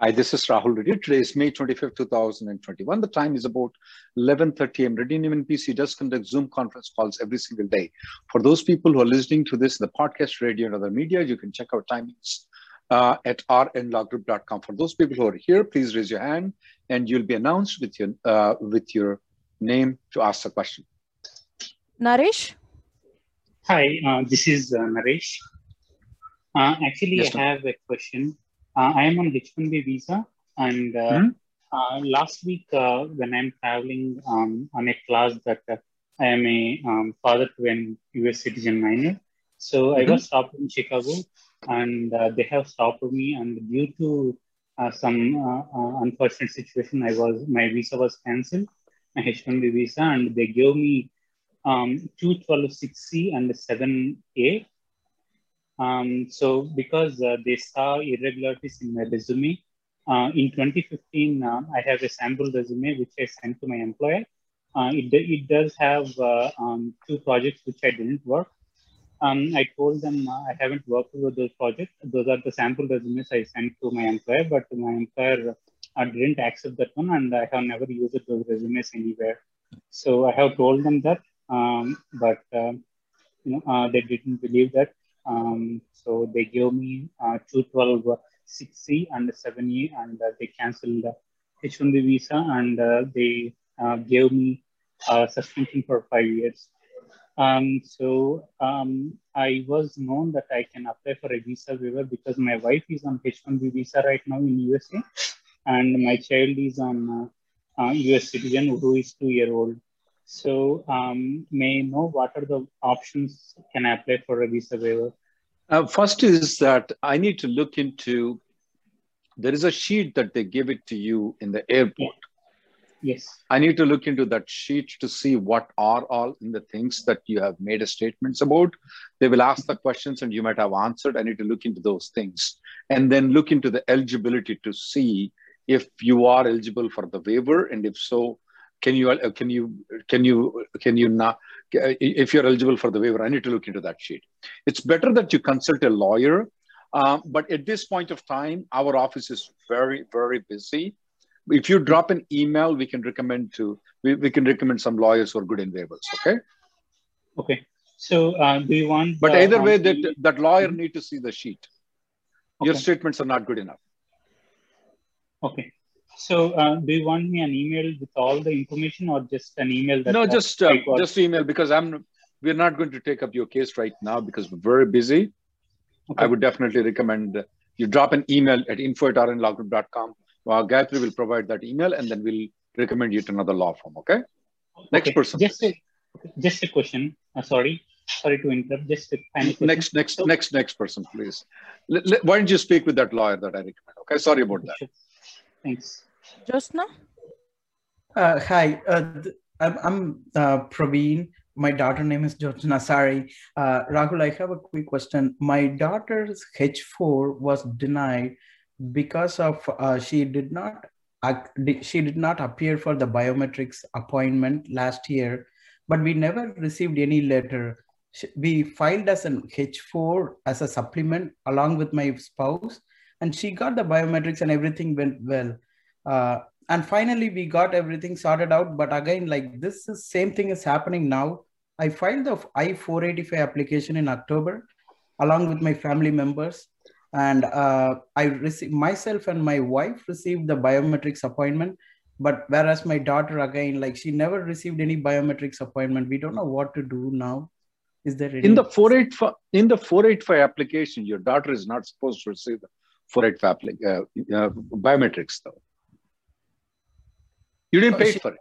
Hi, this is Rahul Reddy. Today is May 25th, 2021. The time is about 11.30 am. Reddy Newman PC does conduct Zoom conference calls every single day. For those people who are listening to this, in the podcast, radio, and other media, you can check our timings uh, at rnlawgroup.com. For those people who are here, please raise your hand and you'll be announced with your, uh, with your name to ask the question. Naresh? Hi, uh, this is uh, Naresh. Uh, actually, Yes, I have a question. Uh, I am on H-1B visa, and uh, last week uh, when I'm traveling um, on a class that uh, I am a um, father to an U.S. citizen minor, so I Mhm. was stopped in Chicago, and uh, they have stopped me, and due to uh, some uh, uh, unfortunate situation, I was my visa was cancelled, my H-1B visa, and they gave me um, 212.6C and 7A. Um, so because uh, they saw irregularities in my resume, uh, in 2015, uh, I have a sample resume which I sent to my employer. Uh, it, it does have uh, um, two projects which I didn't work. Um, I told them uh, I haven't worked with those projects. Those are the sample resumes I sent to my employer, but my employer uh, didn't accept that one, and I have never used those resumes anywhere. So I have told them that, um, but um, you know they didn't believe that. Um, so they gave me uh, 212 6C and 7E, and uh, they canceled the H1B visa, and uh, they uh, gave me uh, suspension for five years. Um, so um, I was known that I can apply for a visa waiver because my wife is on H1B visa right now in USA, and my child is on uh, uh, US citizen who is two year old. So um, may I know what are the options can I apply for a visa waiver? Uh, first is that I need to look into, there is a sheet that they give it to you in the airport. Yes. I need to look into that sheet to see what are all in the things that you have made a statements about. They will ask the questions and you might have answered. I need to look into those things and then look into the eligibility to see if you are eligible for the waiver and if so, can you uh, can you can you can you not if you're eligible for the waiver? I need to look into that sheet. It's better that you consult a lawyer, uh, but at this point of time, our office is very very busy if you drop an email, we can recommend to we, we can recommend some lawyers who are good in waivers. Okay, Okay. So uh, do you want? but the, either um, way, that the- that lawyer need to see the sheet. Your statements are not good enough. Okay. So uh, do you want me an email with all the information or just an email no, just uh, just email because I'm we're not going to take up your case right now because we're very busy. Okay. I would definitely recommend you drop an email at info at rnlawgroup.com. Uh, Gayatri will provide that email and then we'll recommend you to another law firm. Okay. Next Okay. person. Just a, just a question. Uh, sorry, sorry to interrupt. Just a question. Next, next, So- next, next person, please. L- why don't you speak with that lawyer that I recommend? Okay. Sorry about that. Thanks. Josna? Uh, hi, uh, I'm, I'm uh, Praveen. My daughter name is Jyotsna Sari. Uh, Rahul, I have a quick question. My daughter's H4 was denied because of uh, she did not she did not appear for the biometrics appointment last year, but we never received any letter. We filed as an H4 as a supplement along with my spouse, and she got the biometrics and everything went well. Uh, and finally we got everything sorted out but again like this is same thing is happening now i filed the i-485 application in october along with my family members and uh, i received myself and my wife received the biometrics appointment but whereas my daughter again, like she never received any biometrics appointment. We don't know what to do now. Is there any... in the 485 in the 485 application? Your daughter is not supposed to receive the 485 uh, uh, biometrics though. You didn't oh, pay she... for it.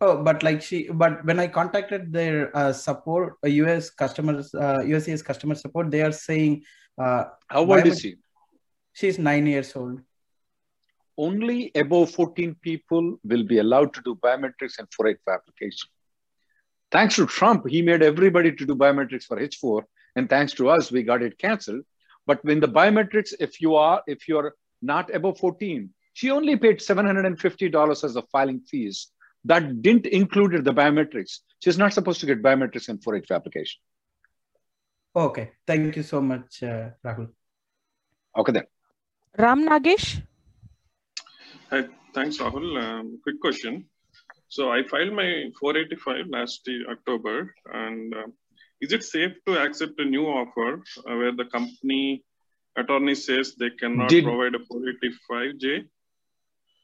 Oh, but like she, but when I contacted their uh, support, uh, US customers, uh, USCIS customer support, they are saying. Uh, How old is she? She's nine years old. Only above 14 people will be allowed to do biometrics and 485 application. Thanks to Trump, he made everybody to do biometrics for H4, and thanks to us, we got it canceled. But when the biometrics, if you are, if you're not above 14, she only paid $750 as a filing fees that didn't include the biometrics. She's not supposed to get biometrics in 4H application. Okay. Thank you so much, uh, Rahul. Okay then. Ram Nagesh. Hi, thanks, Rahul. Um, quick question. So I filed my 485 last October, and uh, is it safe to accept a new offer uh, where the company attorney says they cannot Did... provide a 485J?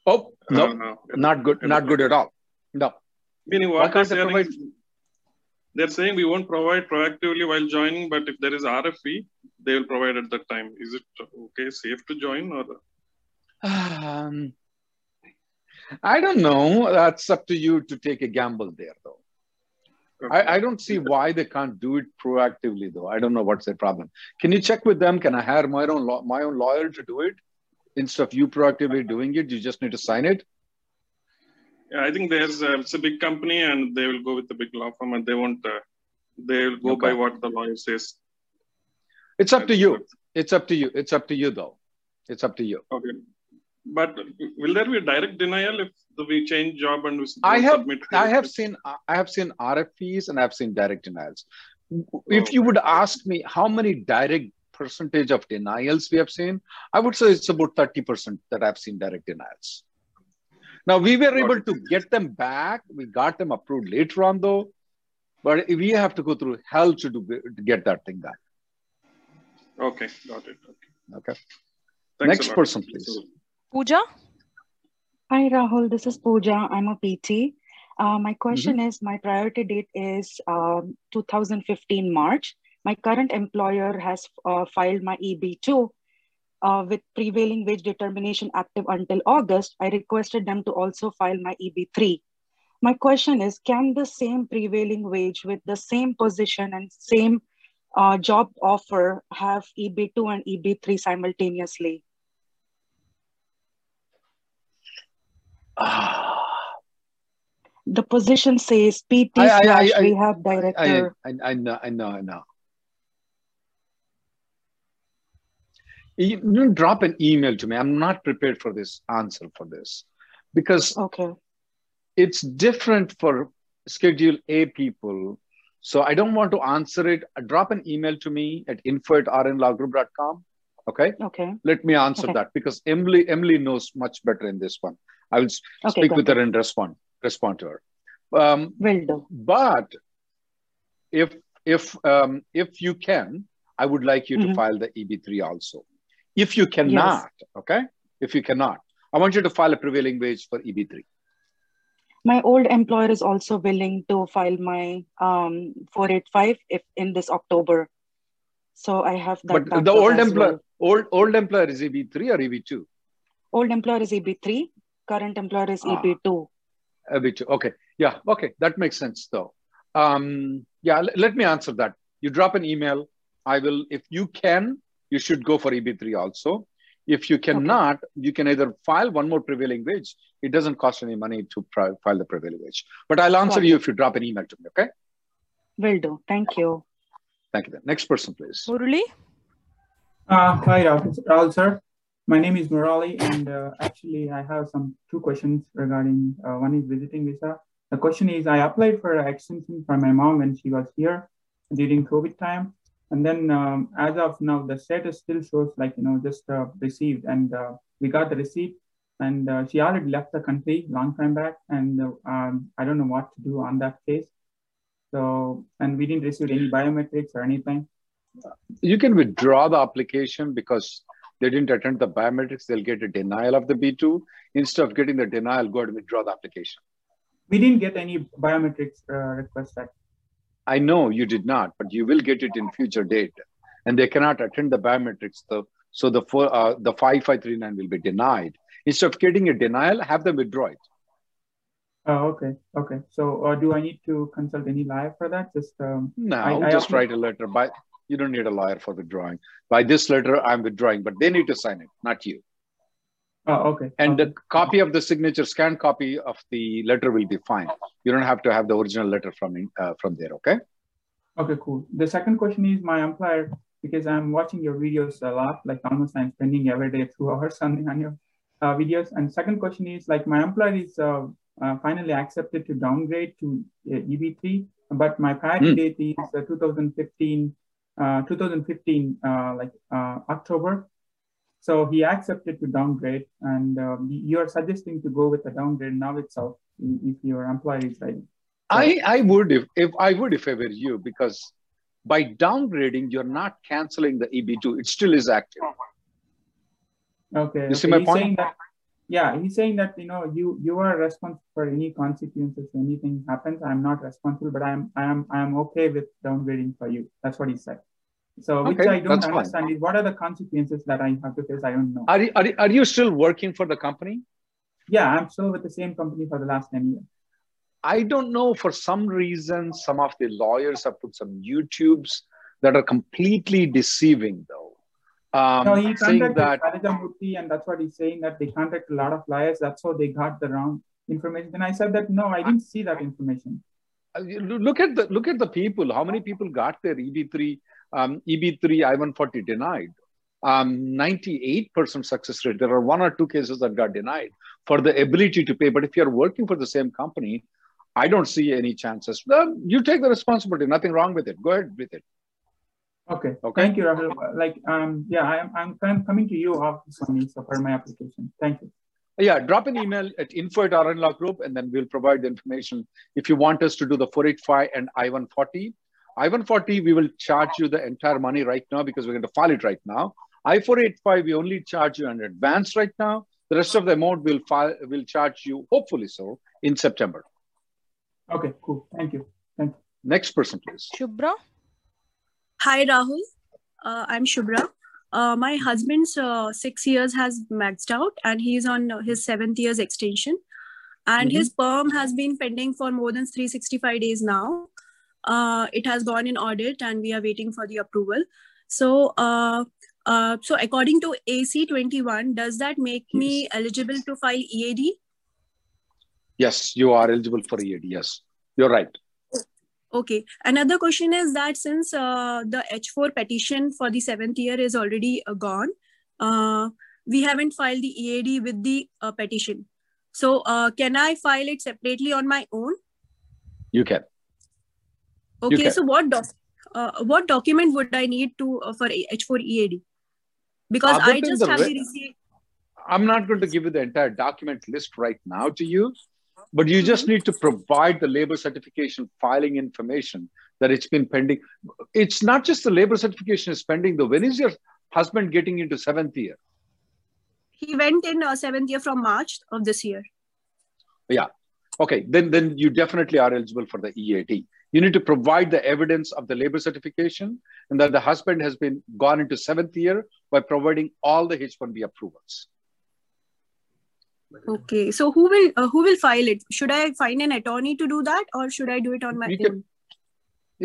Oh no, uh, not good, not good at all. No. Meaning what they're saying, provide... they're saying we won't provide proactively while joining, but if there is RFE, they will provide at that time. Is it okay, safe to join or? Um, I don't know. That's up to you to take a gamble there, though. Okay. I, I don't see why they can't do it proactively, though. I don't know what's their problem. Can you check with them? Can I hire my own my own lawyer to do it instead of you proactively doing it? You just need to sign it. Yeah, I think there's a, it's a big company and they will go with the big law firm and they won't. Uh, they will go okay. by what the lawyer says. It's up to you. It's up to you. It's up to you, though. It's up to you. Okay. But will there be a direct denial if we change job and we I have I have seen I have seen RFPs and I've seen direct denials. If oh, you would ask me how many direct percentage of denials we have seen, I would say it's about 30% that I've seen direct denials. Now we were able to get them back. We got them approved later on though, but we have to go through hell to, do, to get that thing done. Okay, got it. Okay. okay. Next person, please. Pooja. Hi, Rahul. This is Pooja. I'm a PT. Uh, my question mm-hmm. is my priority date is um, 2015 March. My current employer has uh, filed my EB2 uh, with prevailing wage determination active until August, I requested them to also file my EB3. My question is, can the same prevailing wage with the same position and same uh, job offer have EB2 and EB3 simultaneously? the position says PT I, slash I, I, rehab director. I, know, I know, I know. You drop an email to me. I'm not prepared for this answer for this because okay. it's different for Schedule A people. So I don't want to answer it. Drop an email to me at info at rnlawgroup.com. Okay. Okay. Let me answer okay. that because Emily Emily knows much better in this one. I will okay, speak with her and respond respond to her. Um, will do. But if if um, if you can, I would like you mm-hmm. to file the EB3 also. If you cannot, yes. okay, if you cannot, I want you to file a prevailing wage for EB3. My old employer is also willing to file my um, 485 if in this October. So I have that. But the old employer, well. old old employer is EB3 or EB2? Old employer is EB3. Current employer is ah, EB2. EB2. Okay. Yeah. Okay. That makes sense though. Um, yeah. Let me answer that. You drop an email. I will, if you can, you should go for EB3 also. If you cannot, okay. you can either file one more prevailing wage. It doesn't cost any money to file the prevailing wage. But I'll answer okay. you if you drop an email to me, okay? Will do. Thank you. Thank you. Then. Next person, please. Murali? Uh, hi, Rahul, sir. My name is Murali, and uh, actually, I have some two questions regarding uh, one is visiting visa. The question is I applied for an extension for my mom when she was here during COVID time. And then um, as of now, the status still shows like, you know, just uh, received and uh, we got the receipt and uh, she already left the country long time back. And um, I don't know what to do on that case. So, and we didn't receive any biometrics or anything. You can withdraw the application because they didn't attend the biometrics, they'll get a denial of the B2. Instead of getting the denial, go ahead and withdraw the application. We didn't get any biometrics uh, request that. I know you did not, but you will get it in future date. And they cannot attend the biometrics. The, so the, uh, the 5539 will be denied. Instead of getting a denial, have them withdraw it. Oh, okay. Okay. So uh, do I need to consult any lawyer for that? Just um, no, I, just I write a letter. By you don't need a lawyer for withdrawing. By this letter, I'm withdrawing, but they need to sign it, not you. Oh, okay. And okay. the copy of the signature, scanned copy of the letter will be fine. You don't have to have the original letter from uh, from there. Okay. Okay, cool. The second question is my employer because I'm watching your videos a lot, like almost I'm spending every day two hours on, on your uh, videos. And second question is like my employer is uh, uh, finally accepted to downgrade to uh, EB3, but my priority mm. date is uh, 2015 uh, 2015, uh, like uh, October. So he accepted to downgrade, and um, you are suggesting to go with a downgrade now itself if your employer is ready. I, I would if, if I would if I were you because by downgrading you're not canceling the EB2 it still is active. Okay. You okay. see my he's point? That, yeah, he's saying that you know you you are responsible for any consequences. Anything happens, I'm not responsible, but I'm I'm I'm okay with downgrading for you. That's what he said. So which Okay, I don't that's fine. understand is what are the consequences that I have to face? I don't know. Are you, are, you, are you still working for the company? Yeah, I'm still with the same company for the last 10 years. I don't know. For some reason, some of the lawyers have put some YouTubes that are completely deceiving, though. Um, no, he saying contacted that Rajamurthy, and that's what he's saying that they contacted a lot of lawyers. That's how they got the wrong information. And I said that no, I didn't see that information. uh, look at the look at the people. How many people got their EB3 um, EB3 I-140 denied? Um, 98% success rate. There are one or two cases that got denied for the ability to pay. But if you're working for the same company, I don't see any chances. You take the responsibility. Nothing wrong with it. Go ahead with it. Okay. Okay. Thank you, Rahul. Like, um, yeah, I'm, I'm I'm coming to you off Sony so for my application. Thank you. Yeah, drop an email at info at RN Law Group, and then we'll provide the information. If you want us to do the 485 and I-140, I-140, we will charge you the entire money right now because we're going to file it right now. I-485, we only charge you in advance right now. The rest of the amount will file, will charge you, hopefully so, in September. Okay, cool. Thank you. Thank you. Next person, please. Shubhra. Hi, Rahul. Uh, I'm Shubhra. Uh, my husband's uh, six years has maxed out and he's on his seventh year's extension. And Mhm. his perm has been pending for more than 365 days now. Uh, it has gone in audit and we are waiting for the approval. So, uh, uh, so according to AC21, does that make me eligible to file EAD? Yes, you are eligible for EAD. Yes, you're right. Okay. Another question is that since uh, the H4 petition for the seventh year is already uh, gone, uh, we haven't filed the EAD with the uh, petition. So uh, can I file it separately on my own? You can. Okay. So what doc- uh, what document would I need to uh, for H4 EAD? Because Other I just have the receipt. I'm not going to give you the entire document list right now to you, but you just need to provide the labor certification filing information that it's been pending. It's not just the labor certification is pending, though. When is your husband getting into seventh year? He went in uh, seventh year from March of this year. Yeah. Okay, then then you definitely are eligible for the EAD. You need to provide the evidence of the labor certification and that the husband has been gone into seventh year by providing all the H1B approvals. Okay. So who will uh, who will file it? Should I find an attorney to do that, or should I do it on my You own? can-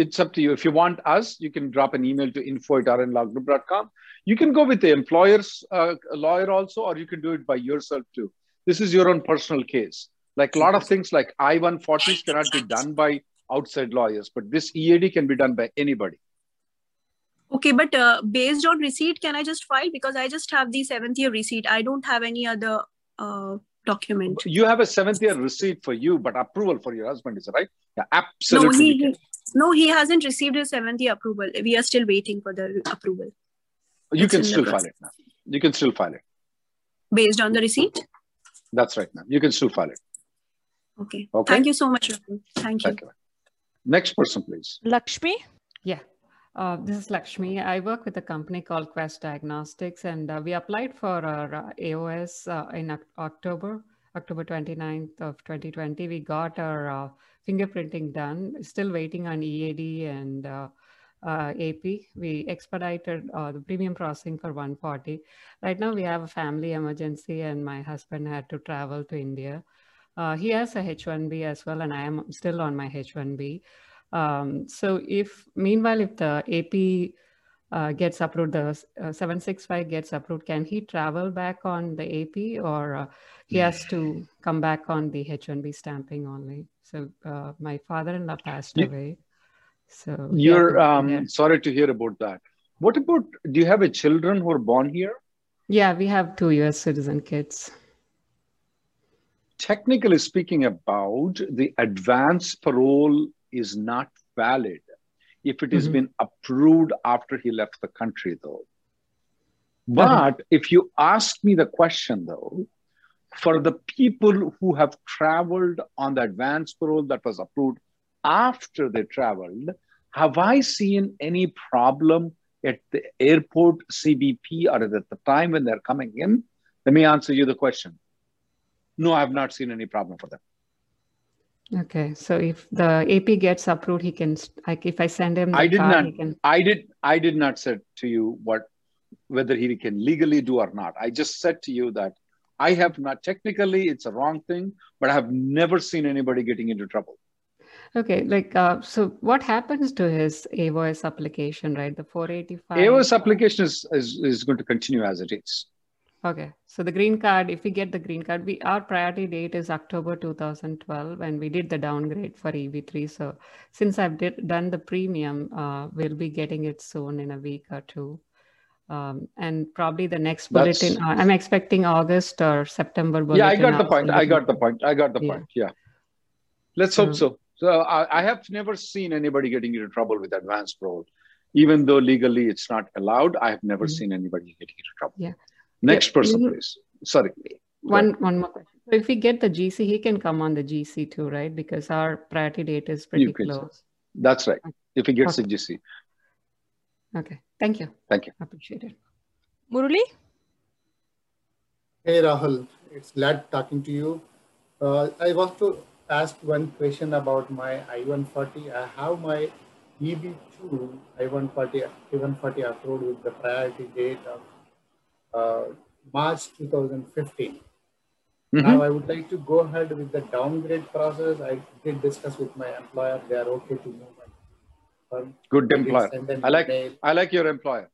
It's up to you. If you want us, you can drop an email to info at rnlawgroup.com. You can go with the employer's uh, lawyer also, or you can do it by yourself too. This is your own personal case. Like a lot of things like I-140s cannot be done by outside lawyers, but this EAD can be done by anybody. Okay, but uh, based on receipt, can I just file? Because I just have the seventh year receipt. I don't have any other uh, document. You have a seventh year receipt for you, but approval for your husband is right. Yeah, No, absolutely. he, he- no, he hasn't received his seventh year approval. We are still waiting for the approval You it's can still file it now. You can still file it. based on the receipt. That's right now. You can still file it. Okay. Okay. Thank you so much. Rahul. Thank you. Thank you. Next person, please. Lakshmi. Yeah. Uh, this is Lakshmi. I work with a company called Quest Diagnostics, and uh, we applied for our uh, AOS uh, in October, October 29th of 2020. We got our uh, fingerprinting done. Still waiting on EAD and uh, AP. We expedited the premium processing for 140. Right now, we have a family emergency, and my husband had to travel to India. He has a H1B as well, and I am still on my H1B. Um, so if meanwhile, if the AP uh, gets approved, the uh, 765 gets approved, can he travel back on the AP or uh, he has to come back on the H1B stamping only? So uh, my father-in-law passed away. So you're yeah, um, yeah. sorry to hear about that. What about, do you have a children who are born here? Yeah, we have two US citizen kids. Technically speaking about the advance parole is not valid if it has mm-hmm. been approved after he left the country, though. But if you ask me the question, though, for the people who have traveled on the advance parole that was approved after they traveled, have I seen any problem at the airport CBP or at the time when they're coming in? Let me answer you the question. No, I have not seen any problem for them. Okay, so if the AP gets approved, he can like if I send him. I did card, not. Can... I did. I did not say to you what whether he can legally do or not. I just said to you that I have not technically it's a wrong thing, but I have never seen anybody getting into trouble. Okay, like uh, so, what happens to his AOS application, right? The 485. AOS application is, is is going to continue as it is. Okay, so the green card, if we get the green card, we our priority date is October 2012, and we did the downgrade for EB3. So since I've did, done the premium, uh, we'll be getting it soon in a week or two. Um, and probably the next bulletin, uh, I'm expecting August or September. Yeah, I got the point. I got the point. I got the yeah. point. Yeah. Let's hope so. So I, I, have never seen anybody getting into trouble with advanced parole. Even though legally it's not allowed, I have never mm-hmm. seen anybody getting into trouble. Yeah. Next person, please. Sorry. One one more question. So if we get the GC, he can come on the GC too, right? Because our priority date is pretty close. That's right. If he gets okay. the GC. Okay. Thank you. Thank you. Appreciate it. Murali? Hey Rahul, it's glad talking to you. Uh, I want to ask one question about my I-140. I have my EB2 I-140, I-140 approved with the priority date of March 2015. Mm-hmm. Now I would like to go ahead with the downgrade process. I did discuss with my employer; they are okay to move. Um, Good employer. I like email. I like your employer.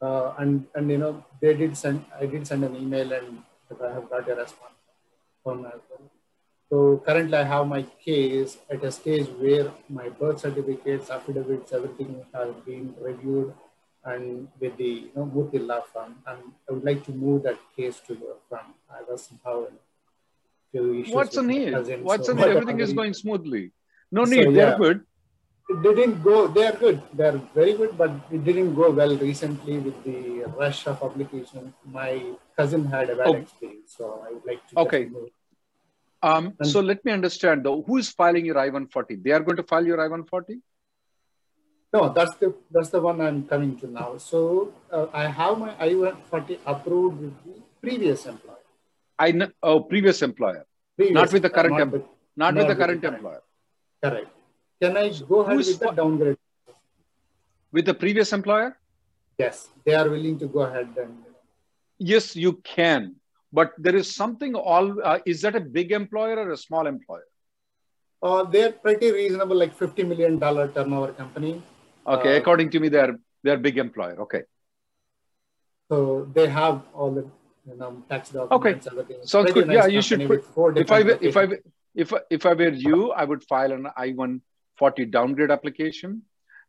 Uh, and and you know they did send I did send an email and I have got a response from as well. So currently I have my case at a stage where my birth certificates, affidavits, everything has been reviewed and with the you know Murthy law firm, and I would like to move that case to your firm. I was somehow What's the need? What's so, the need? Everything is going smoothly. No need. So, They're good. It didn't go. They are good. They are very good, but it didn't go well recently with the rush of applications. My cousin had a bad oh. experience, so I would like to. Okay. Um, so let me understand though. Who is filing your I-140? They are going to file your I-140. No, that's the that's the one I'm coming to now. So uh, I have my I-140 approved with the previous employer. I know, oh previous employer, previous, not with the current not, with, not, not with the current, current employer. Correct. Can I go ahead Who's with the downgrade? With the previous employer? Yes, they are willing to go ahead and. Yes, you can, but there is something. All uh, is that a big employer or a small employer? Uh, they're pretty reasonable, like fifty million dollar turnover company. Okay, uh, according to me, they're they're big employer. Okay. So they have all the you know, tax documents. Okay, sounds good. Nice yeah, you should. Put, if I if I if if I were you, I would file an I one forty downgrade application.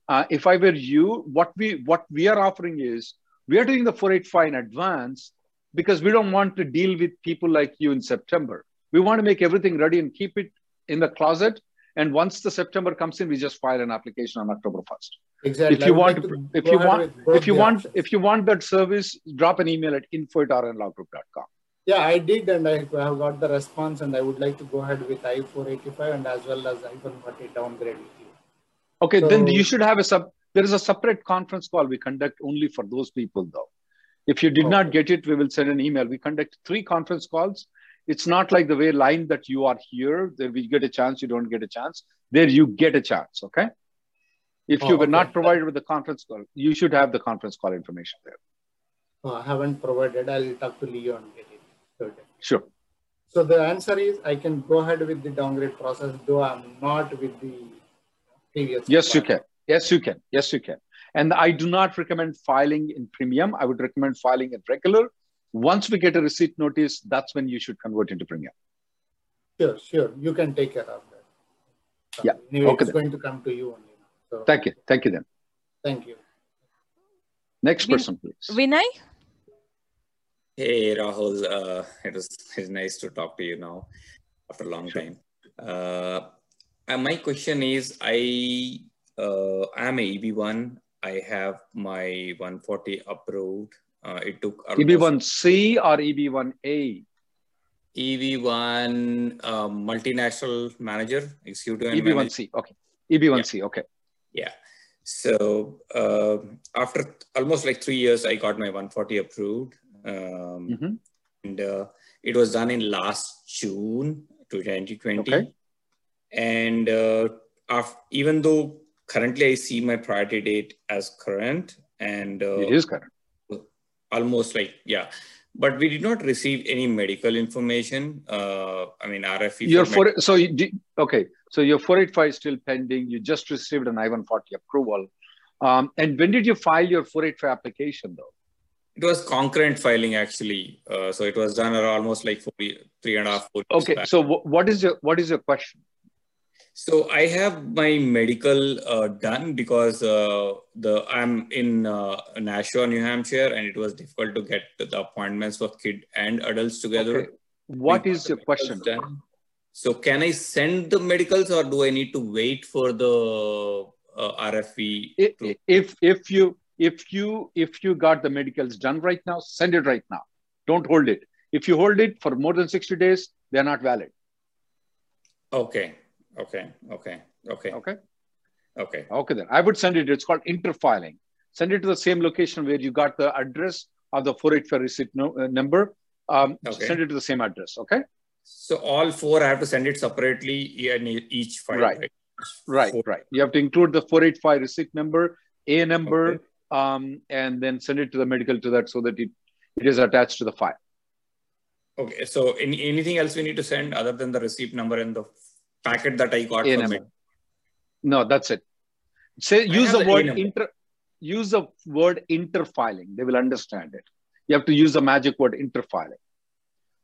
Uh, if I were you, what we what we are offering is we are doing the 485 in advance because we don't want to deal with people like you in September. We want to make everything ready and keep it in the closet. And once the September comes in, we just file an application on October 1st. Exactly. If you want, if you want, if you want, options. if you want that service, drop an email at info at rnlawgroup.com. Yeah, I did, and I have got the response, and I would like to go ahead with I-485 and as well as I-140 downgrade with you. Okay, so, then you should have a sub. There is a separate conference call we conduct only for those people, though. If you did okay. not get it, we will send an email. We conduct three conference calls. It's not like the way line that you are here, that we get a chance, you don't get a chance. There you get a chance, okay? If oh, you oh, were okay. not provided with the conference call, you should have the conference call information there. Oh, I haven't provided. I'll talk to Leo and get it. Okay. Sure. So the answer is I can go ahead with the downgrade process, though I'm not with the previous. Yes, plan. you can. Yes, you can. Yes, you can. And I do not recommend filing in premium. I would recommend filing in regular. Once we get a receipt notice, that's when you should convert into premium. Sure, sure. You can take care of that. So yeah. Anyway, okay, it's then. going to come to you only. So, Thank you. Thank you then. Thank you. Next person, please. Vinay? Hey, Rahul. Uh, it was it's nice to talk to you now after a long sure. time. Uh, my question is, I uh, am a EB1. I have my 140 approved. Uh, it took EB1C or EB1A? EB1 uh, multinational manager, executive EB1C. Manager. Okay. EB1C. Yeah. Okay. Yeah. So uh, after almost like three years, I got my 140 approved. Um, mm-hmm. And uh, it was done in last June 2020. Okay. And uh, after, even though currently I see my priority date as current and uh, it is current. Almost like, yeah. But we did not receive any medical information. Uh, I mean, RFE. Your for, med- so you okay. So your 485 is still pending. You just received an I-140 approval. Um, and when did you file your 485 application though? It was concurrent filing actually. Uh, so it was done almost like four, three and a half, four Okay. Back. Okay so w- what is your, what is your question? So I have my medical uh, done because uh, the I'm in uh, Nashua, New Hampshire, and it was difficult to get the appointments for kid and adults together. Okay. What is your question? Done. So can I send the medicals or do I need to wait for the uh, RFE? If, if, if you if you if you got the medicals done right now, send it right now. Don't hold it. If you hold it for more than 60 days, they're not valid. Okay. Okay. Okay. Okay. Okay. Okay. Okay. Then I would send it. It's called interfiling. Send it to the same location where you got the address of the 485 receipt no, uh, number. Um, okay. Send it to the same address. Okay. So all four, I have to send it separately in each file. Right. Right. Right. Right. You have to include the 485 receipt number, A number, okay. um, and then send it to the medical to that so that it, it is attached to the file. Okay. So any, anything else we need to send other than the receipt number and the packet that I got A from number. it? No, that's it. Say use the, the word inter use the word interfiling. They will understand it. You have to use the magic word interfiling.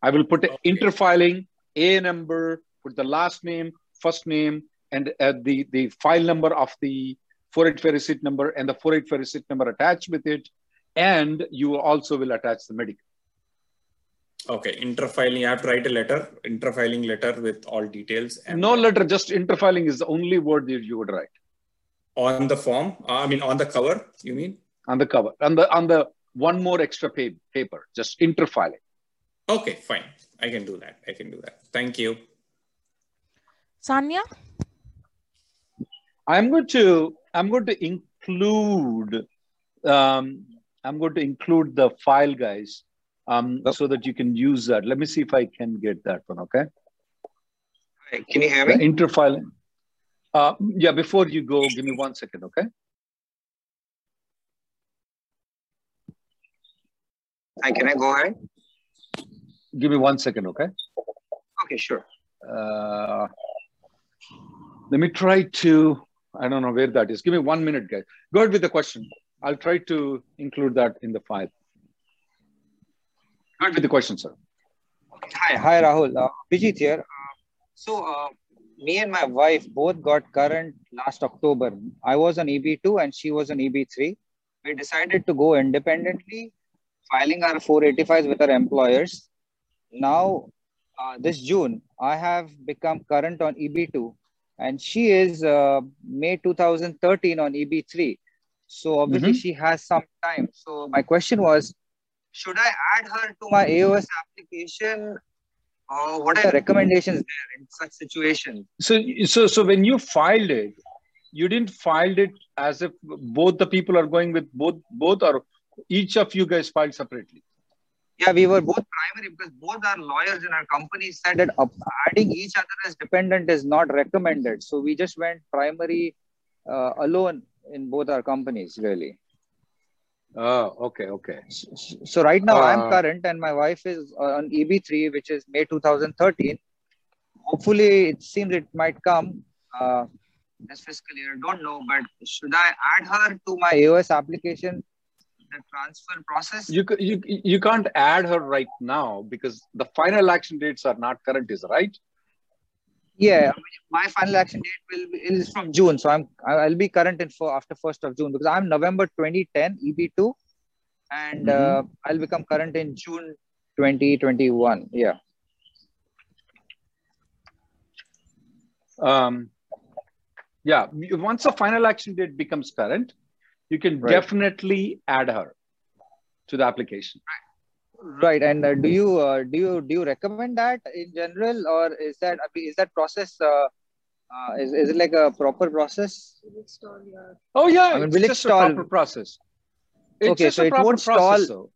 I will put okay. interfiling, A number, put the last name, first name, and uh, the, the file number of the 485 receipt number and the 485 receipt number attached with it. And you also will attach the medical. Okay, interfiling, you have to write a letter, interfiling letter with all details. And no letter, just interfiling is the only word that you would write. On the form, I mean, on the cover, you mean? On the cover, on the, on the one more extra paper, just interfiling. Okay, fine. I can do that. I can do that. Thank you. Sanya? I'm going to I'm going to include um, I'm going to include the file guys um, oh. so that you can use that. Let me see if I can get that one. Okay. Hi, can you hear me? The interfile. Uh, yeah. Before you go, give me one second. Okay. Hi, can I go ahead? Give me one second, okay? Okay, sure. Uh, let me try to, I don't know where that is. Give me one minute, guys. Go ahead with the question. I'll try to include that in the file. Go ahead with the question, sir. Hi, hi, Rahul. Uh, Vijit here. Uh, so, uh, me and my wife both got current last October. I was an EB2 and she was an EB3. We decided to go independently, filing our 485s with our employers now uh, this June, I have become current on EB2 and she is uh, May 2013 on EB3. So obviously mm-hmm. she has some time. So my question was, should I add her to my AOS application? Or what are your recommendations there in such situations? So, so, so when you filed it, you didn't filed it as if both the people are going with both both or each of you guys filed separately yeah we were both primary because both our lawyers in our company said that adding each other as dependent is not recommended so we just went primary uh, alone in both our companies really oh okay okay so, so right now uh, i'm current and my wife is on eb3 which is may 2013 hopefully it seems it might come uh, this fiscal year. Don't know, but should I add her to my AOS application? The transfer process. You you you can't add her right now because the final action dates are not current. Is right? Yeah, my final action date will be, is from June, so I'm I'll be current in for after first of June because I'm November 2010 EB2, and mm-hmm. uh, I'll become current in June 2021. Yeah. Um, yeah, once the final action date becomes current, you can right. definitely add her to the application. Right, and uh, do you uh, do you do you recommend that in general, or is that is that process? Uh, uh, is, is it like a proper process? Oh yeah, I mean, will it stall? proper process. It's okay, so it won't process, stall.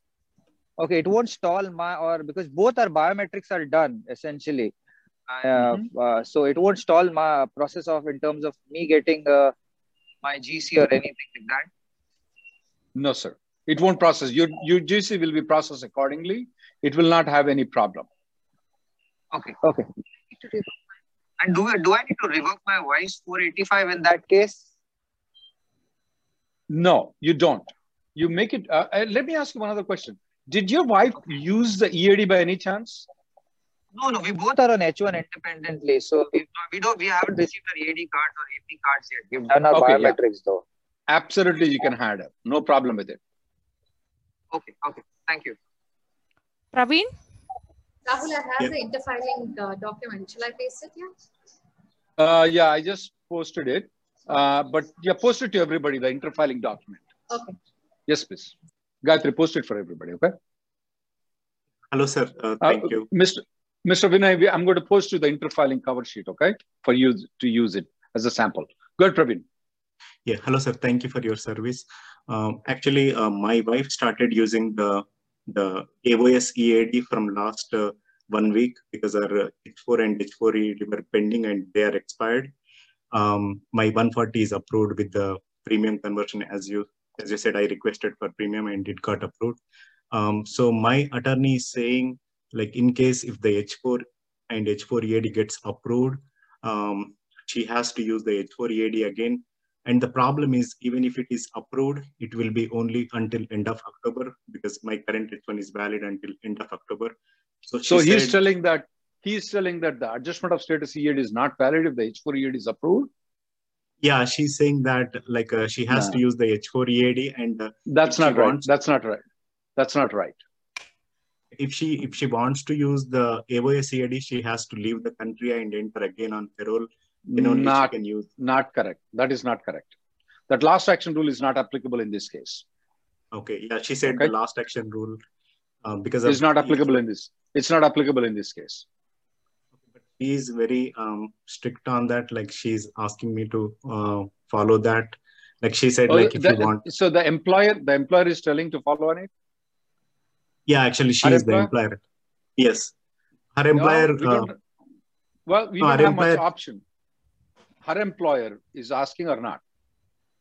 Okay, it won't stall my or because both our biometrics are done essentially. Uh, mm-hmm. uh, so it won't stall my process of in terms of me getting uh, my GC or anything like that. No, sir. It won't process. Your your GC will be processed accordingly. It will not have any problem. Okay. Okay. And do I, do I need to revoke my wife's 485 in that case? No, you don't. You make it. Uh, uh let me ask you one other question. Did your wife use the EAD by any chance? No, no, we both are on H1 independently. So we, we don't we haven't received our EAD cards or AP cards yet. We've done our okay, biometrics yeah. though. Absolutely, you can add it. No problem with it. Okay, okay. Thank you. Praveen? Rahul, I have yeah. the interfiling uh, document. Shall I paste it here? Uh, yeah, I just posted it. Uh, but yeah, post it to everybody, the interfiling document. Okay. Yes, please. Gayatri, post it for everybody, okay? Hello, sir. Uh, thank uh, you. Mr. Mr. Vinay, I'm going to post you the interfiling cover sheet, okay, for you to use it as a sample. Go ahead, Praveen. Yeah, hello, sir. Thank you for your service. Um, actually, uh, my wife started using the the AOS EAD from last uh, one week because our H4 and H4 EAD were pending and they are expired. Um, my 140 is approved with the premium conversion as you as you said. I requested for premium and it got approved. Um, so my attorney is saying like in case if the H4 and H4 EAD gets approved, um, she has to use the H4 EAD again. And the problem is, even if it is approved, it will be only until end of October because my current H1 is valid until end of October. So, so he's said, telling that he's telling that the adjustment of status EAD is not valid if the H4 EAD is approved. Yeah, she's saying that like uh, she has to use the H4 EAD, and uh, that's not right. Wants... That's not right. That's not right if she if she wants to use the AOS EAD, she has to leave the country and enter again on parole. Then know not, she can use. Not correct. That is not correct. That last action rule is not applicable in this case. Okay. Yeah, she said okay. the last action rule uh, because it's not applicable in this. It's not applicable in this case. But she is very um, strict on that. Like she's asking me to uh, follow that. Like she said, oh, like if you want. So the employer, the employer is telling to follow on it. Yeah, actually, she her is employer? the employer. Yes, her employer. No, we uh, well, we don't have employer, much option. Her employer is asking or not.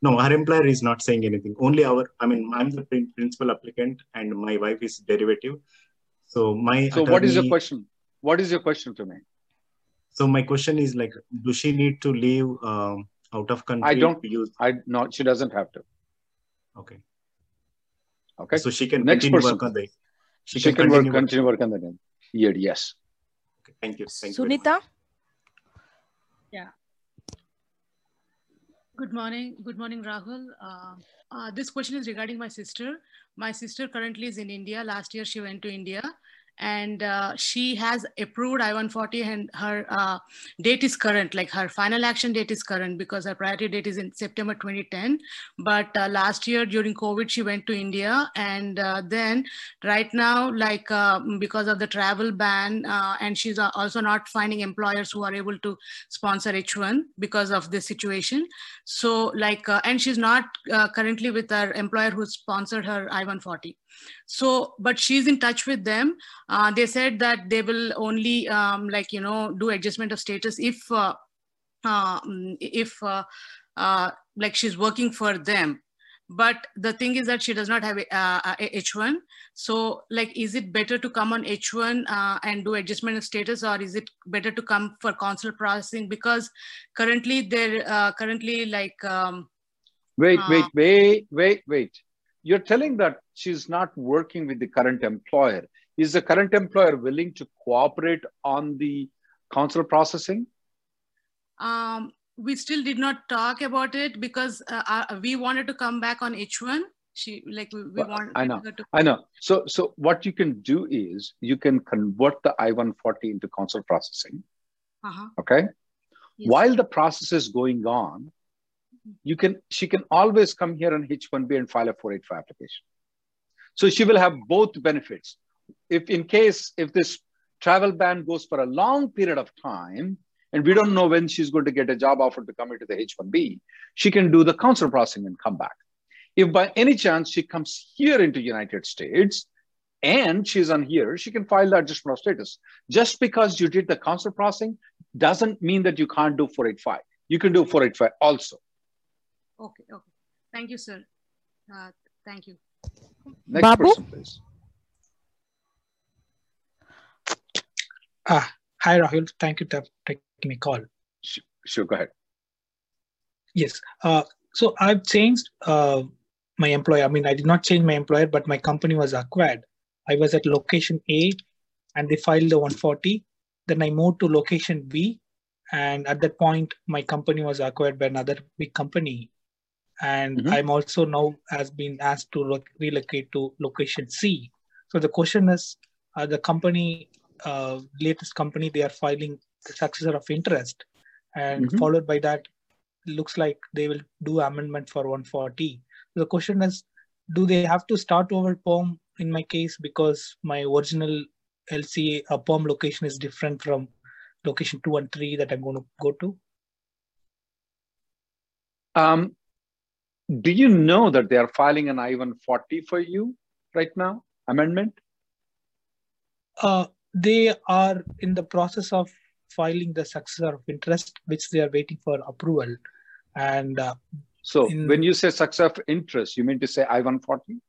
No, her employer is not saying anything. Only our. I mean, I'm the principal applicant, and my wife is derivative. So my. So attorney, what is your question? What is your question to me? So my question is like, do she need to leave um, out of country? I don't. Use... I no, she doesn't have to. Okay. Okay. So she can Next continue person. work on the she, she can, continue work, continue work on the year. Yes. Okay, thank you. Thank you. Sunita. yeah. Good morning. Good morning, Rahul. Uh, uh, this question is regarding my sister. My sister currently is in India. Last year she went to India and uh, she has approved I-140 and her uh, date is current, like her final action date is current because her priority date is in September 2010. But uh, last year during COVID, she went to India and uh, then right now, like uh, because of the travel ban uh, and she's also not finding employers who are able to sponsor H1 because of this situation. So like, and she's not currently with her employer who sponsored her I-140 so but she's in touch with them. Uh, they said that they will only um, like you know do adjustment of status if uh, uh, if uh, uh, like she's working for them. But the thing is that she does not have a, uh, a h1 so like is it better to come on h1 and do adjustment of status or is it better to come for consular processing? Because currently they're currently like um, wait wait wait wait wait. You're telling that she's not working with the current employer. Is the current employer willing to cooperate on the consular processing? Um, we still did not talk about it because uh, uh, we wanted to come back on H1. She like we, we want. I know. To- I know. So so what you can do is you can convert the I-140 into consular processing. Uh-huh. Okay. Yes. While the process is going on, you can she can always come here on H1B and file a 485 application. So she will have both benefits. If in case if this travel ban goes for a long period of time, and we don't know when she's going to get a job offer to come into the H1B, she can do the consular processing and come back. If by any chance she comes here into United States and she's on here, she can file the adjustment of status. Just because you did the consular processing doesn't mean that you can't do 485. You can do 485 also. Okay, okay. Thank you, sir. Uh, thank you. Next Babu? person, please. Ah, hi, Rahul. Thank you for taking my call. Sure, go ahead. Yes. Uh, so I've changed uh, my employer. I mean, I did not change my employer, but my company was acquired. I was at location A and they filed the 140. Then I moved to location B. And at that point, my company was acquired by another big company and Mm-hmm. i'm also now has been asked to lo- relocate to location c. So the question is uh, the company uh, latest company they are filing the successor of interest. And Mhm. followed by that looks like they will do amendment for 140 the question is do they have to start over perm in my case? Because my original lca uh, perm location is different from location 2 and 3 that i'm going to go to. Um, do you know that they are filing an I-140 for you right now? Amendment? Uh, they are in the process of filing the successor of interest, which they are waiting for approval. And uh, So in- when you say success of interest, you mean to say I-140?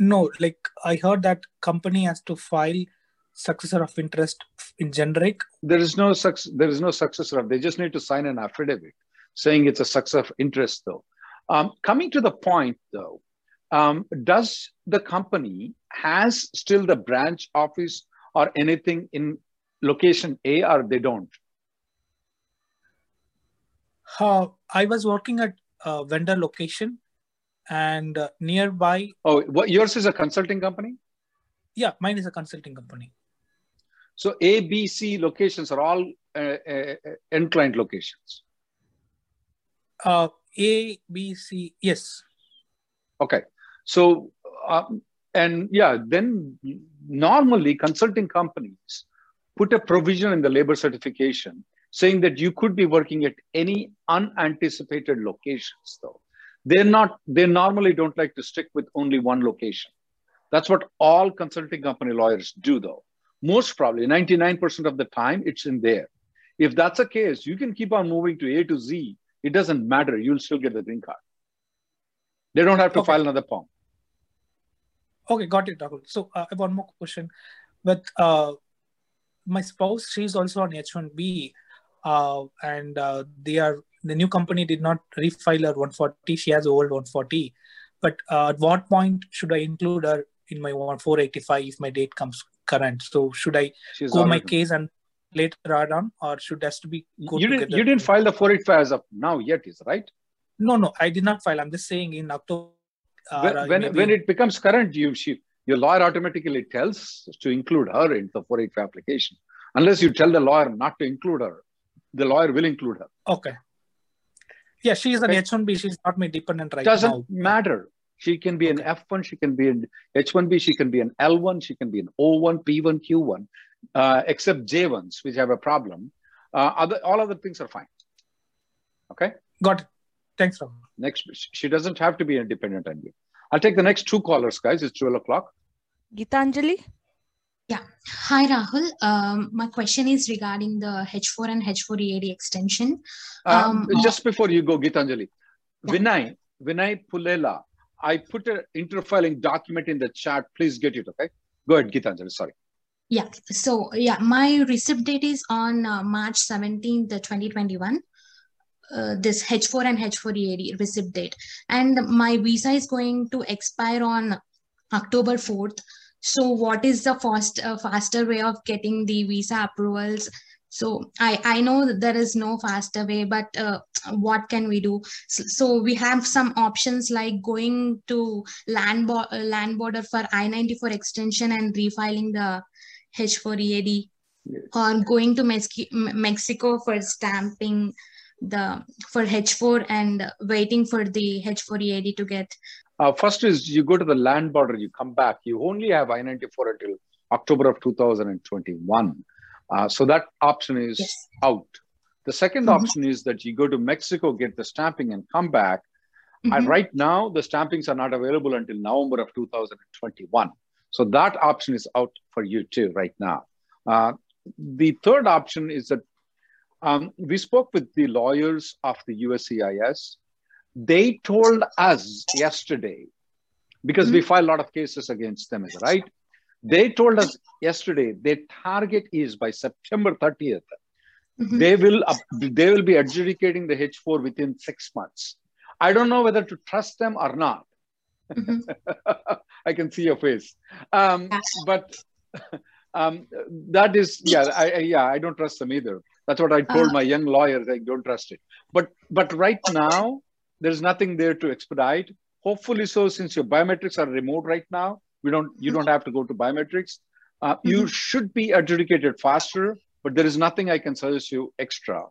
no, like I heard that company has to file successor of interest in generic. There is no suc- there is no successor of. They just need to sign an affidavit saying it's a success of interest, though. Um, coming to the point, though, um, does the company has still the branch office or anything in location A, or they don't? Uh, I was working at a vendor location and uh, nearby. Oh, what yours is a consulting company? Yeah, mine is a consulting company. So A, B, C locations are all uh, uh, end client locations. Uh, A, B, C, yes. Okay. So, um, and yeah, then normally consulting companies put a provision in the labor certification saying that you could be working at any unanticipated locations, though. They're not, they normally don't like to stick with only one location. That's what all consulting company lawyers do, though. Most probably 99% of the time, it's in there. If that's the case, you can keep on moving to A to Z. It doesn't matter. You'll still get the green card. They don't have to file another form. Okay, got it, Rahul. So uh, I have one more question. But uh, my spouse, she's also on H1B, uh, and uh, they are the new company did not refile her 140. She has old 140. But uh, at what point should I include her in my 485 if my date comes current? So should I She's go my case and later on, or should has to be You didn't, together? you didn't file the 485 as of now yet, is right? No, no, I did not file. I'm just saying in October. uh, when when, when it becomes current, you she your lawyer automatically tells to include her in the 485 application. Unless you tell the lawyer not to include her, the lawyer will include her. Okay. Yeah, she is an okay. H1B. She's not my dependent right now. Doesn't now. matter. She can be an F1, she can be an H1B, she can be an L1, she can be an O1, P1, Q1, uh, except J1s, which have a problem. Uh, other, all other things are fine. Okay? Got it. Thanks, Rahul. Next, she doesn't have to be independent on you. I'll take the next two callers, guys. It's 12 o'clock. Gitanjali? Yeah. Hi, Rahul. Um, my question is regarding the H4 and H4 EAD extension. Um, um, just before you go, Gitanjali, yeah. Vinay, Vinay Pulela, I put an interfiling document in the chat. Please get it, okay? Go ahead, Gitanjali, sorry. Yeah, so yeah, my receipt date is on uh, March 17th, 2021. Uh, this H4 and H4 EAD receipt date. And my visa is going to expire on October 4th. So what is the fast, uh, faster way of getting the visa approvals? So I, I know that there is no faster way, but uh, what can we do? So, so, we have some options like going to land, bo land border for I-94 extension and refiling the H4 EAD yes. or going to Mexico for stamping the for H4 and waiting for the H4 EAD to get? Uh, first is you go to the land border, you come back. You only have I-94 until October of 2021. Uh, so that option is yes. out. The 2nd mm-hmm. option is that you go to Mexico, get the stamping, and come back. Mm-hmm. And right now, the stampings are not available until November of 2021. So that option is out for you too right now. Uh, the third option is that um, we spoke with the lawyers of the USCIS. They told us yesterday, because mm-hmm. we file a lot of cases against them, right? They told us yesterday their target is by September 30th. Mm-hmm. They will uh, they will be adjudicating the H4 within six months. I don't know whether to trust them or not. Mm-hmm. I can see your face, um, but um, that is yeah I, I, yeah I don't trust them either. That's what I told uh, my young lawyers. Like, don't trust it. But but right now, there's nothing there to expedite. Hopefully, so since your biometrics are remote right now, we don't you don't have to go to biometrics. Uh, mm-hmm. You should be adjudicated faster, but there is nothing I can suggest you extra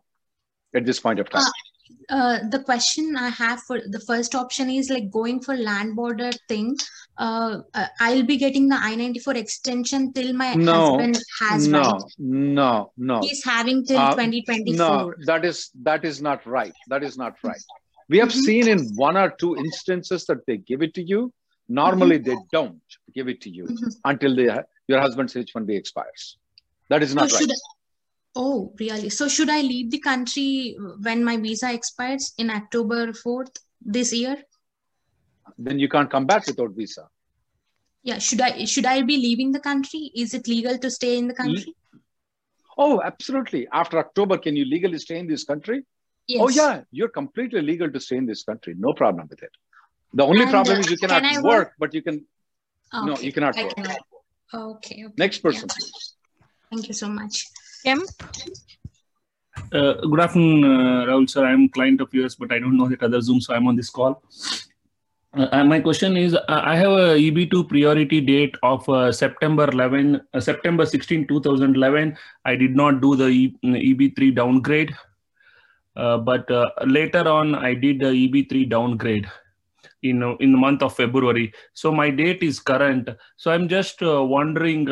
at this point of time. Uh, uh, the question I have for the first option is like going for land border thing. Uh, uh I'll be getting the I-94 extension till my no, husband has no, right. No, no, He's having till uh, 2024. No, that is that is not right. That is not right. We have mm-hmm. seen in one or two instances that they give it to you. Normally, mm-hmm. they don't give it to you mm-hmm. until the, your husband's H-1B expires. That is not right. Oh, really? So should I leave the country when my visa expires in October 4th this year? Then you can't come back without visa. Yeah, should I should I be leaving the country? Is it legal to stay in the country? Oh, absolutely. After October, can you legally stay in this country? Yes. Oh, yeah, you're completely legal to stay in this country. No problem with it. The only and, problem uh, is you cannot can work, work, but you can. Okay. No, you cannot work. Cannot. Okay, okay. Next person, yeah. please. Thank you so much. Kemp? Uh, good afternoon, uh, Rahul sir. I'm client of yours, but I don't know that other Zoom, so I'm on this call. Uh, my question is, uh, I have a EB2 priority date of uh, September 11, uh, September 16, 2011. I did not do the e EB3 downgrade, but later on I did the EB3 downgrade in in the month of February. So my date is current. So I'm just wondering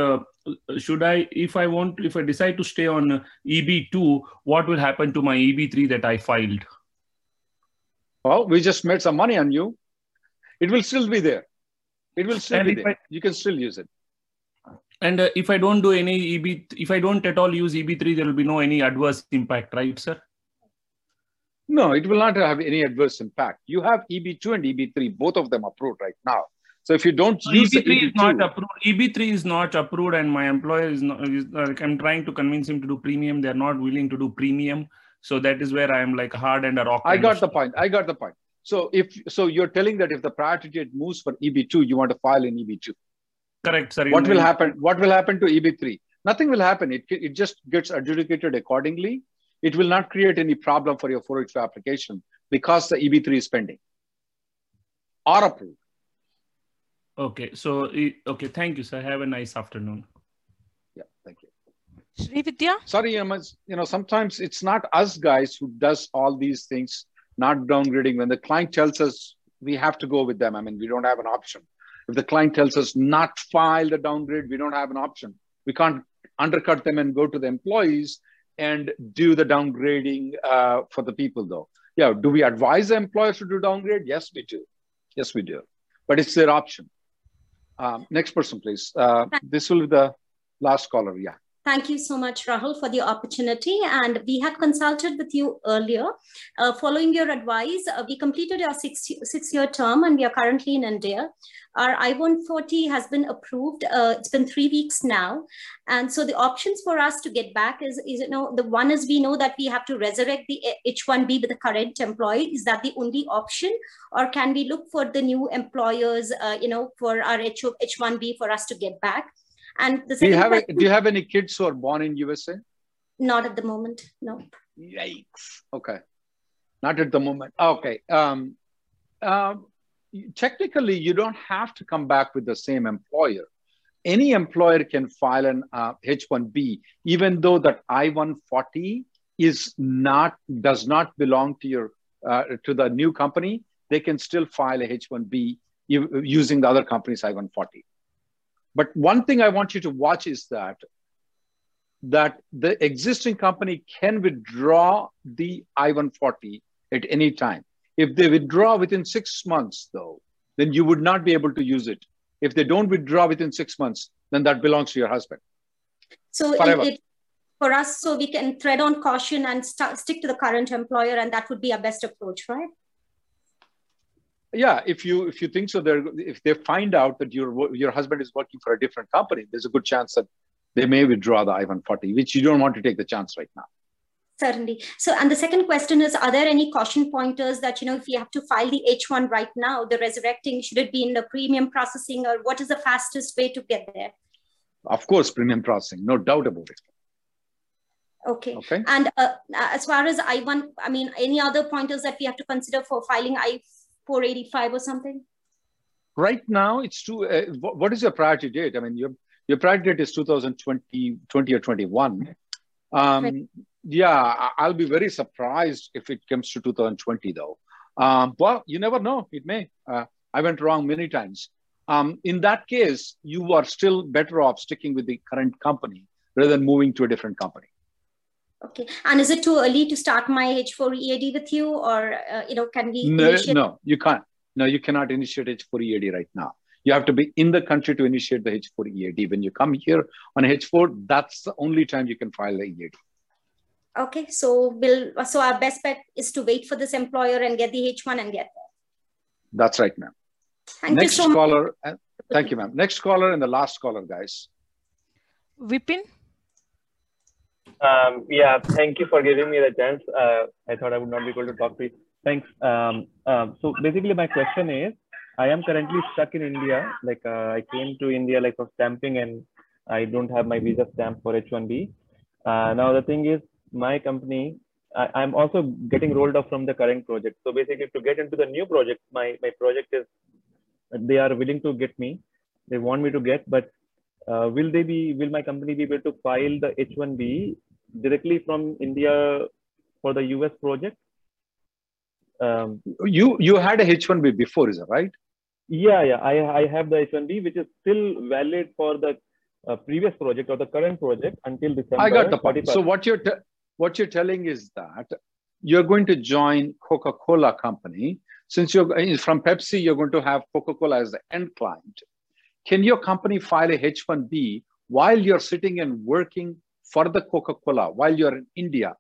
should I, if I want, if I decide to stay on EB2, what will happen to my EB3 that I filed? Well, we just made some money on you. It will still be there. It will still and be there. I, you can still use it. And uh, if I don't do any EB, if I don't at all use EB3, there will be no any adverse impact, right, sir? No, it will not have any adverse impact. You have EB2 and EB3, both of them approved right now. So if you don't so use EB3 EB2, is not approved. EB3 is not approved, and my employer is not. Is, uh, I'm trying to convince him to do premium. They're not willing to do premium. So that is where I am like hard and a rock. I got the point. I got the point. So if so, you're telling that if the priority date moves for EB2, you want to file in EB2. Correct, sir. What will happen? What will happen to EB3? Nothing will happen. It it just gets adjudicated accordingly. It will not create any problem for your 482 application because the EB3 is pending or approved. Okay, so okay, thank you, sir. Have a nice afternoon. Yeah, thank you. Sri Vidya? Sorry, um, you know, sometimes it's not us guys who does all these things, not downgrading. When the client tells us we have to go with them, I mean, we don't have an option. If the client tells us not file the downgrade, we don't have an option. We can't undercut them and go to the employees and do the downgrading uh, for the people though. Yeah, do we advise the employers to do downgrade? Yes, we do. Yes, we do. But it's their option. Um, next person, please. Uh, this will be the last caller. Yeah. Thank you so much, Rahul, for the opportunity. And we had consulted with you earlier. Uh, following your advice, uh, we completed our six, six year term and we are currently in India. Our I-140 has been approved. Uh, it's been three weeks now. And so the options for us to get back is, is, you know, the one is we know that we have to resurrect the H-1B with the current employee. Is that the only option? Or can we look for the new employers, uh, you know, for our H-1B for us to get back? And the do you have question, a, do you have any kids who are born in USA? Not at the moment. No. Yikes. Okay. Not at the moment. Okay. Um, um, technically, you don't have to come back with the same employer. Any employer can file an uh, H-1B, even though that I-140 is not does not belong to your uh, to the new company. They can still file a H-1B using the other company's I-140. But one thing I want you to watch is that that the existing company can withdraw the I-140 at any time. If they withdraw within six months, though, then you would not be able to use it. If they don't withdraw within six months, then that belongs to your husband. So it, for us, so we can tread on caution and st- stick to the current employer, and that would be our best approach, right? Yeah if you if you think so they're if they find out that your your husband is working for a different company there's a good chance that they may withdraw the i-140 which you don't want to take the chance right now certainly so and the second question is are there any caution pointers that you know if you have to file the h1 right now the resurrecting should it be in the premium processing or what is the fastest way to get there of course premium processing no doubt about it Okay. Okay. And uh, as far as I-1, I mean, any other pointers that we have to consider for filing I 485 or something? Right now, it's too. Uh, what is your priority date? I mean, your your priority date is 2020 20 or 21. Um, right. Yeah, I'll be very surprised if it comes to 2020, though. Um, well, you never know. It may. Uh, I went wrong many times. Um, in that case, you are still better off sticking with the current company rather than moving to a different company. Okay. And is it too early to start my H4 EAD with you or, uh, you know, can we? No, no, you can't. No, you cannot initiate H4 EAD right now. You have to be in the country to initiate the H4 EAD. When you come here on H4, that's the only time you can file the EAD. Okay. So we'll, so our best bet is to wait for this employer and get the H1 and get there. That's right, ma'am. Thank Next you so caller. Much. Thank you, ma'am. Next caller and the last caller, guys. Vipin? Um, yeah, thank you for giving me the chance. Uh, I thought I would not be able to talk to you. Thanks. Um, um, so basically, my question is, I am currently stuck in India. Like uh, I came to India like for stamping, and I don't have my visa stamp for H1B. Uh, now the thing is, my company, I, am also getting rolled off from the current project. So basically, to get into the new project, my my project is they are willing to get me. They want me to get, but uh, will they be will my company be able to file the h1b directly from india for the us project? Um, you you had a h1b before is that right? Yeah yeah. I i have the h1b which is still valid for the uh, previous project or the current project until december i got the point. so what you're what you're telling is that you're going to join coca-cola company. Since you're from pepsi you're going to have coca-cola as the end client. Can your company file a H1B while you're sitting and working for the Coca-Cola while you're in India?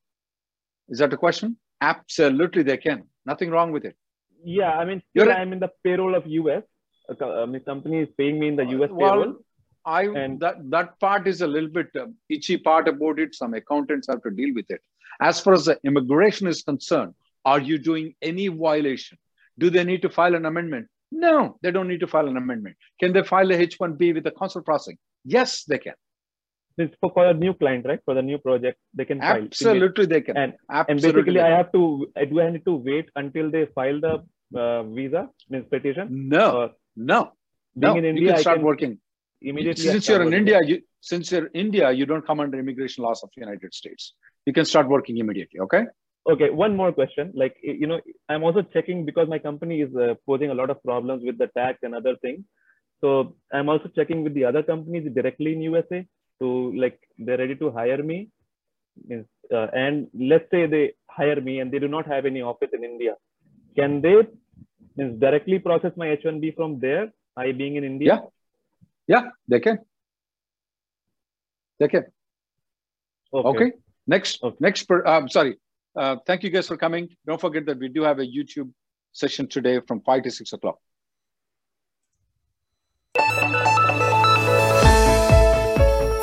Is that a question? Absolutely, they can. Nothing wrong with it. Yeah, I mean, still I'm in the payroll of US. Uh, my company is paying me in the US well, payroll. I and that that part is a little bit uh, itchy part about it. Some accountants have to deal with it. As far as the immigration is concerned, are you doing any violation? Do they need to file an amendment? No, they don't need to file an amendment. Can they file a H1B with the consul processing? Yes, they can. It's for, for a new client, right? For the new project, they can file. Absolutely, they can. And, Absolutely and basically, I have to, do I need to wait until they file the uh, visa, means petition? No, or... no, being no, in India, you can start can working. immediately. Since you're in India, you, since you're India, you don't come under immigration laws of the United States. You can start working immediately. Okay. Okay, one more question. Like, you know, I'm also checking because my company is uh, posing a lot of problems with the tax and other things. So I'm also checking with the other companies directly in USA to like they're ready to hire me. Uh, and let's say they hire me and they do not have any office in India. Can they means directly process my H1B from there? I being in India. Yeah, yeah, they can. They can. Okay. okay. Next, okay. next. Per, uh, sorry. Uh, thank you guys for coming. Don't forget that we do have a YouTube session today from five to six o'clock.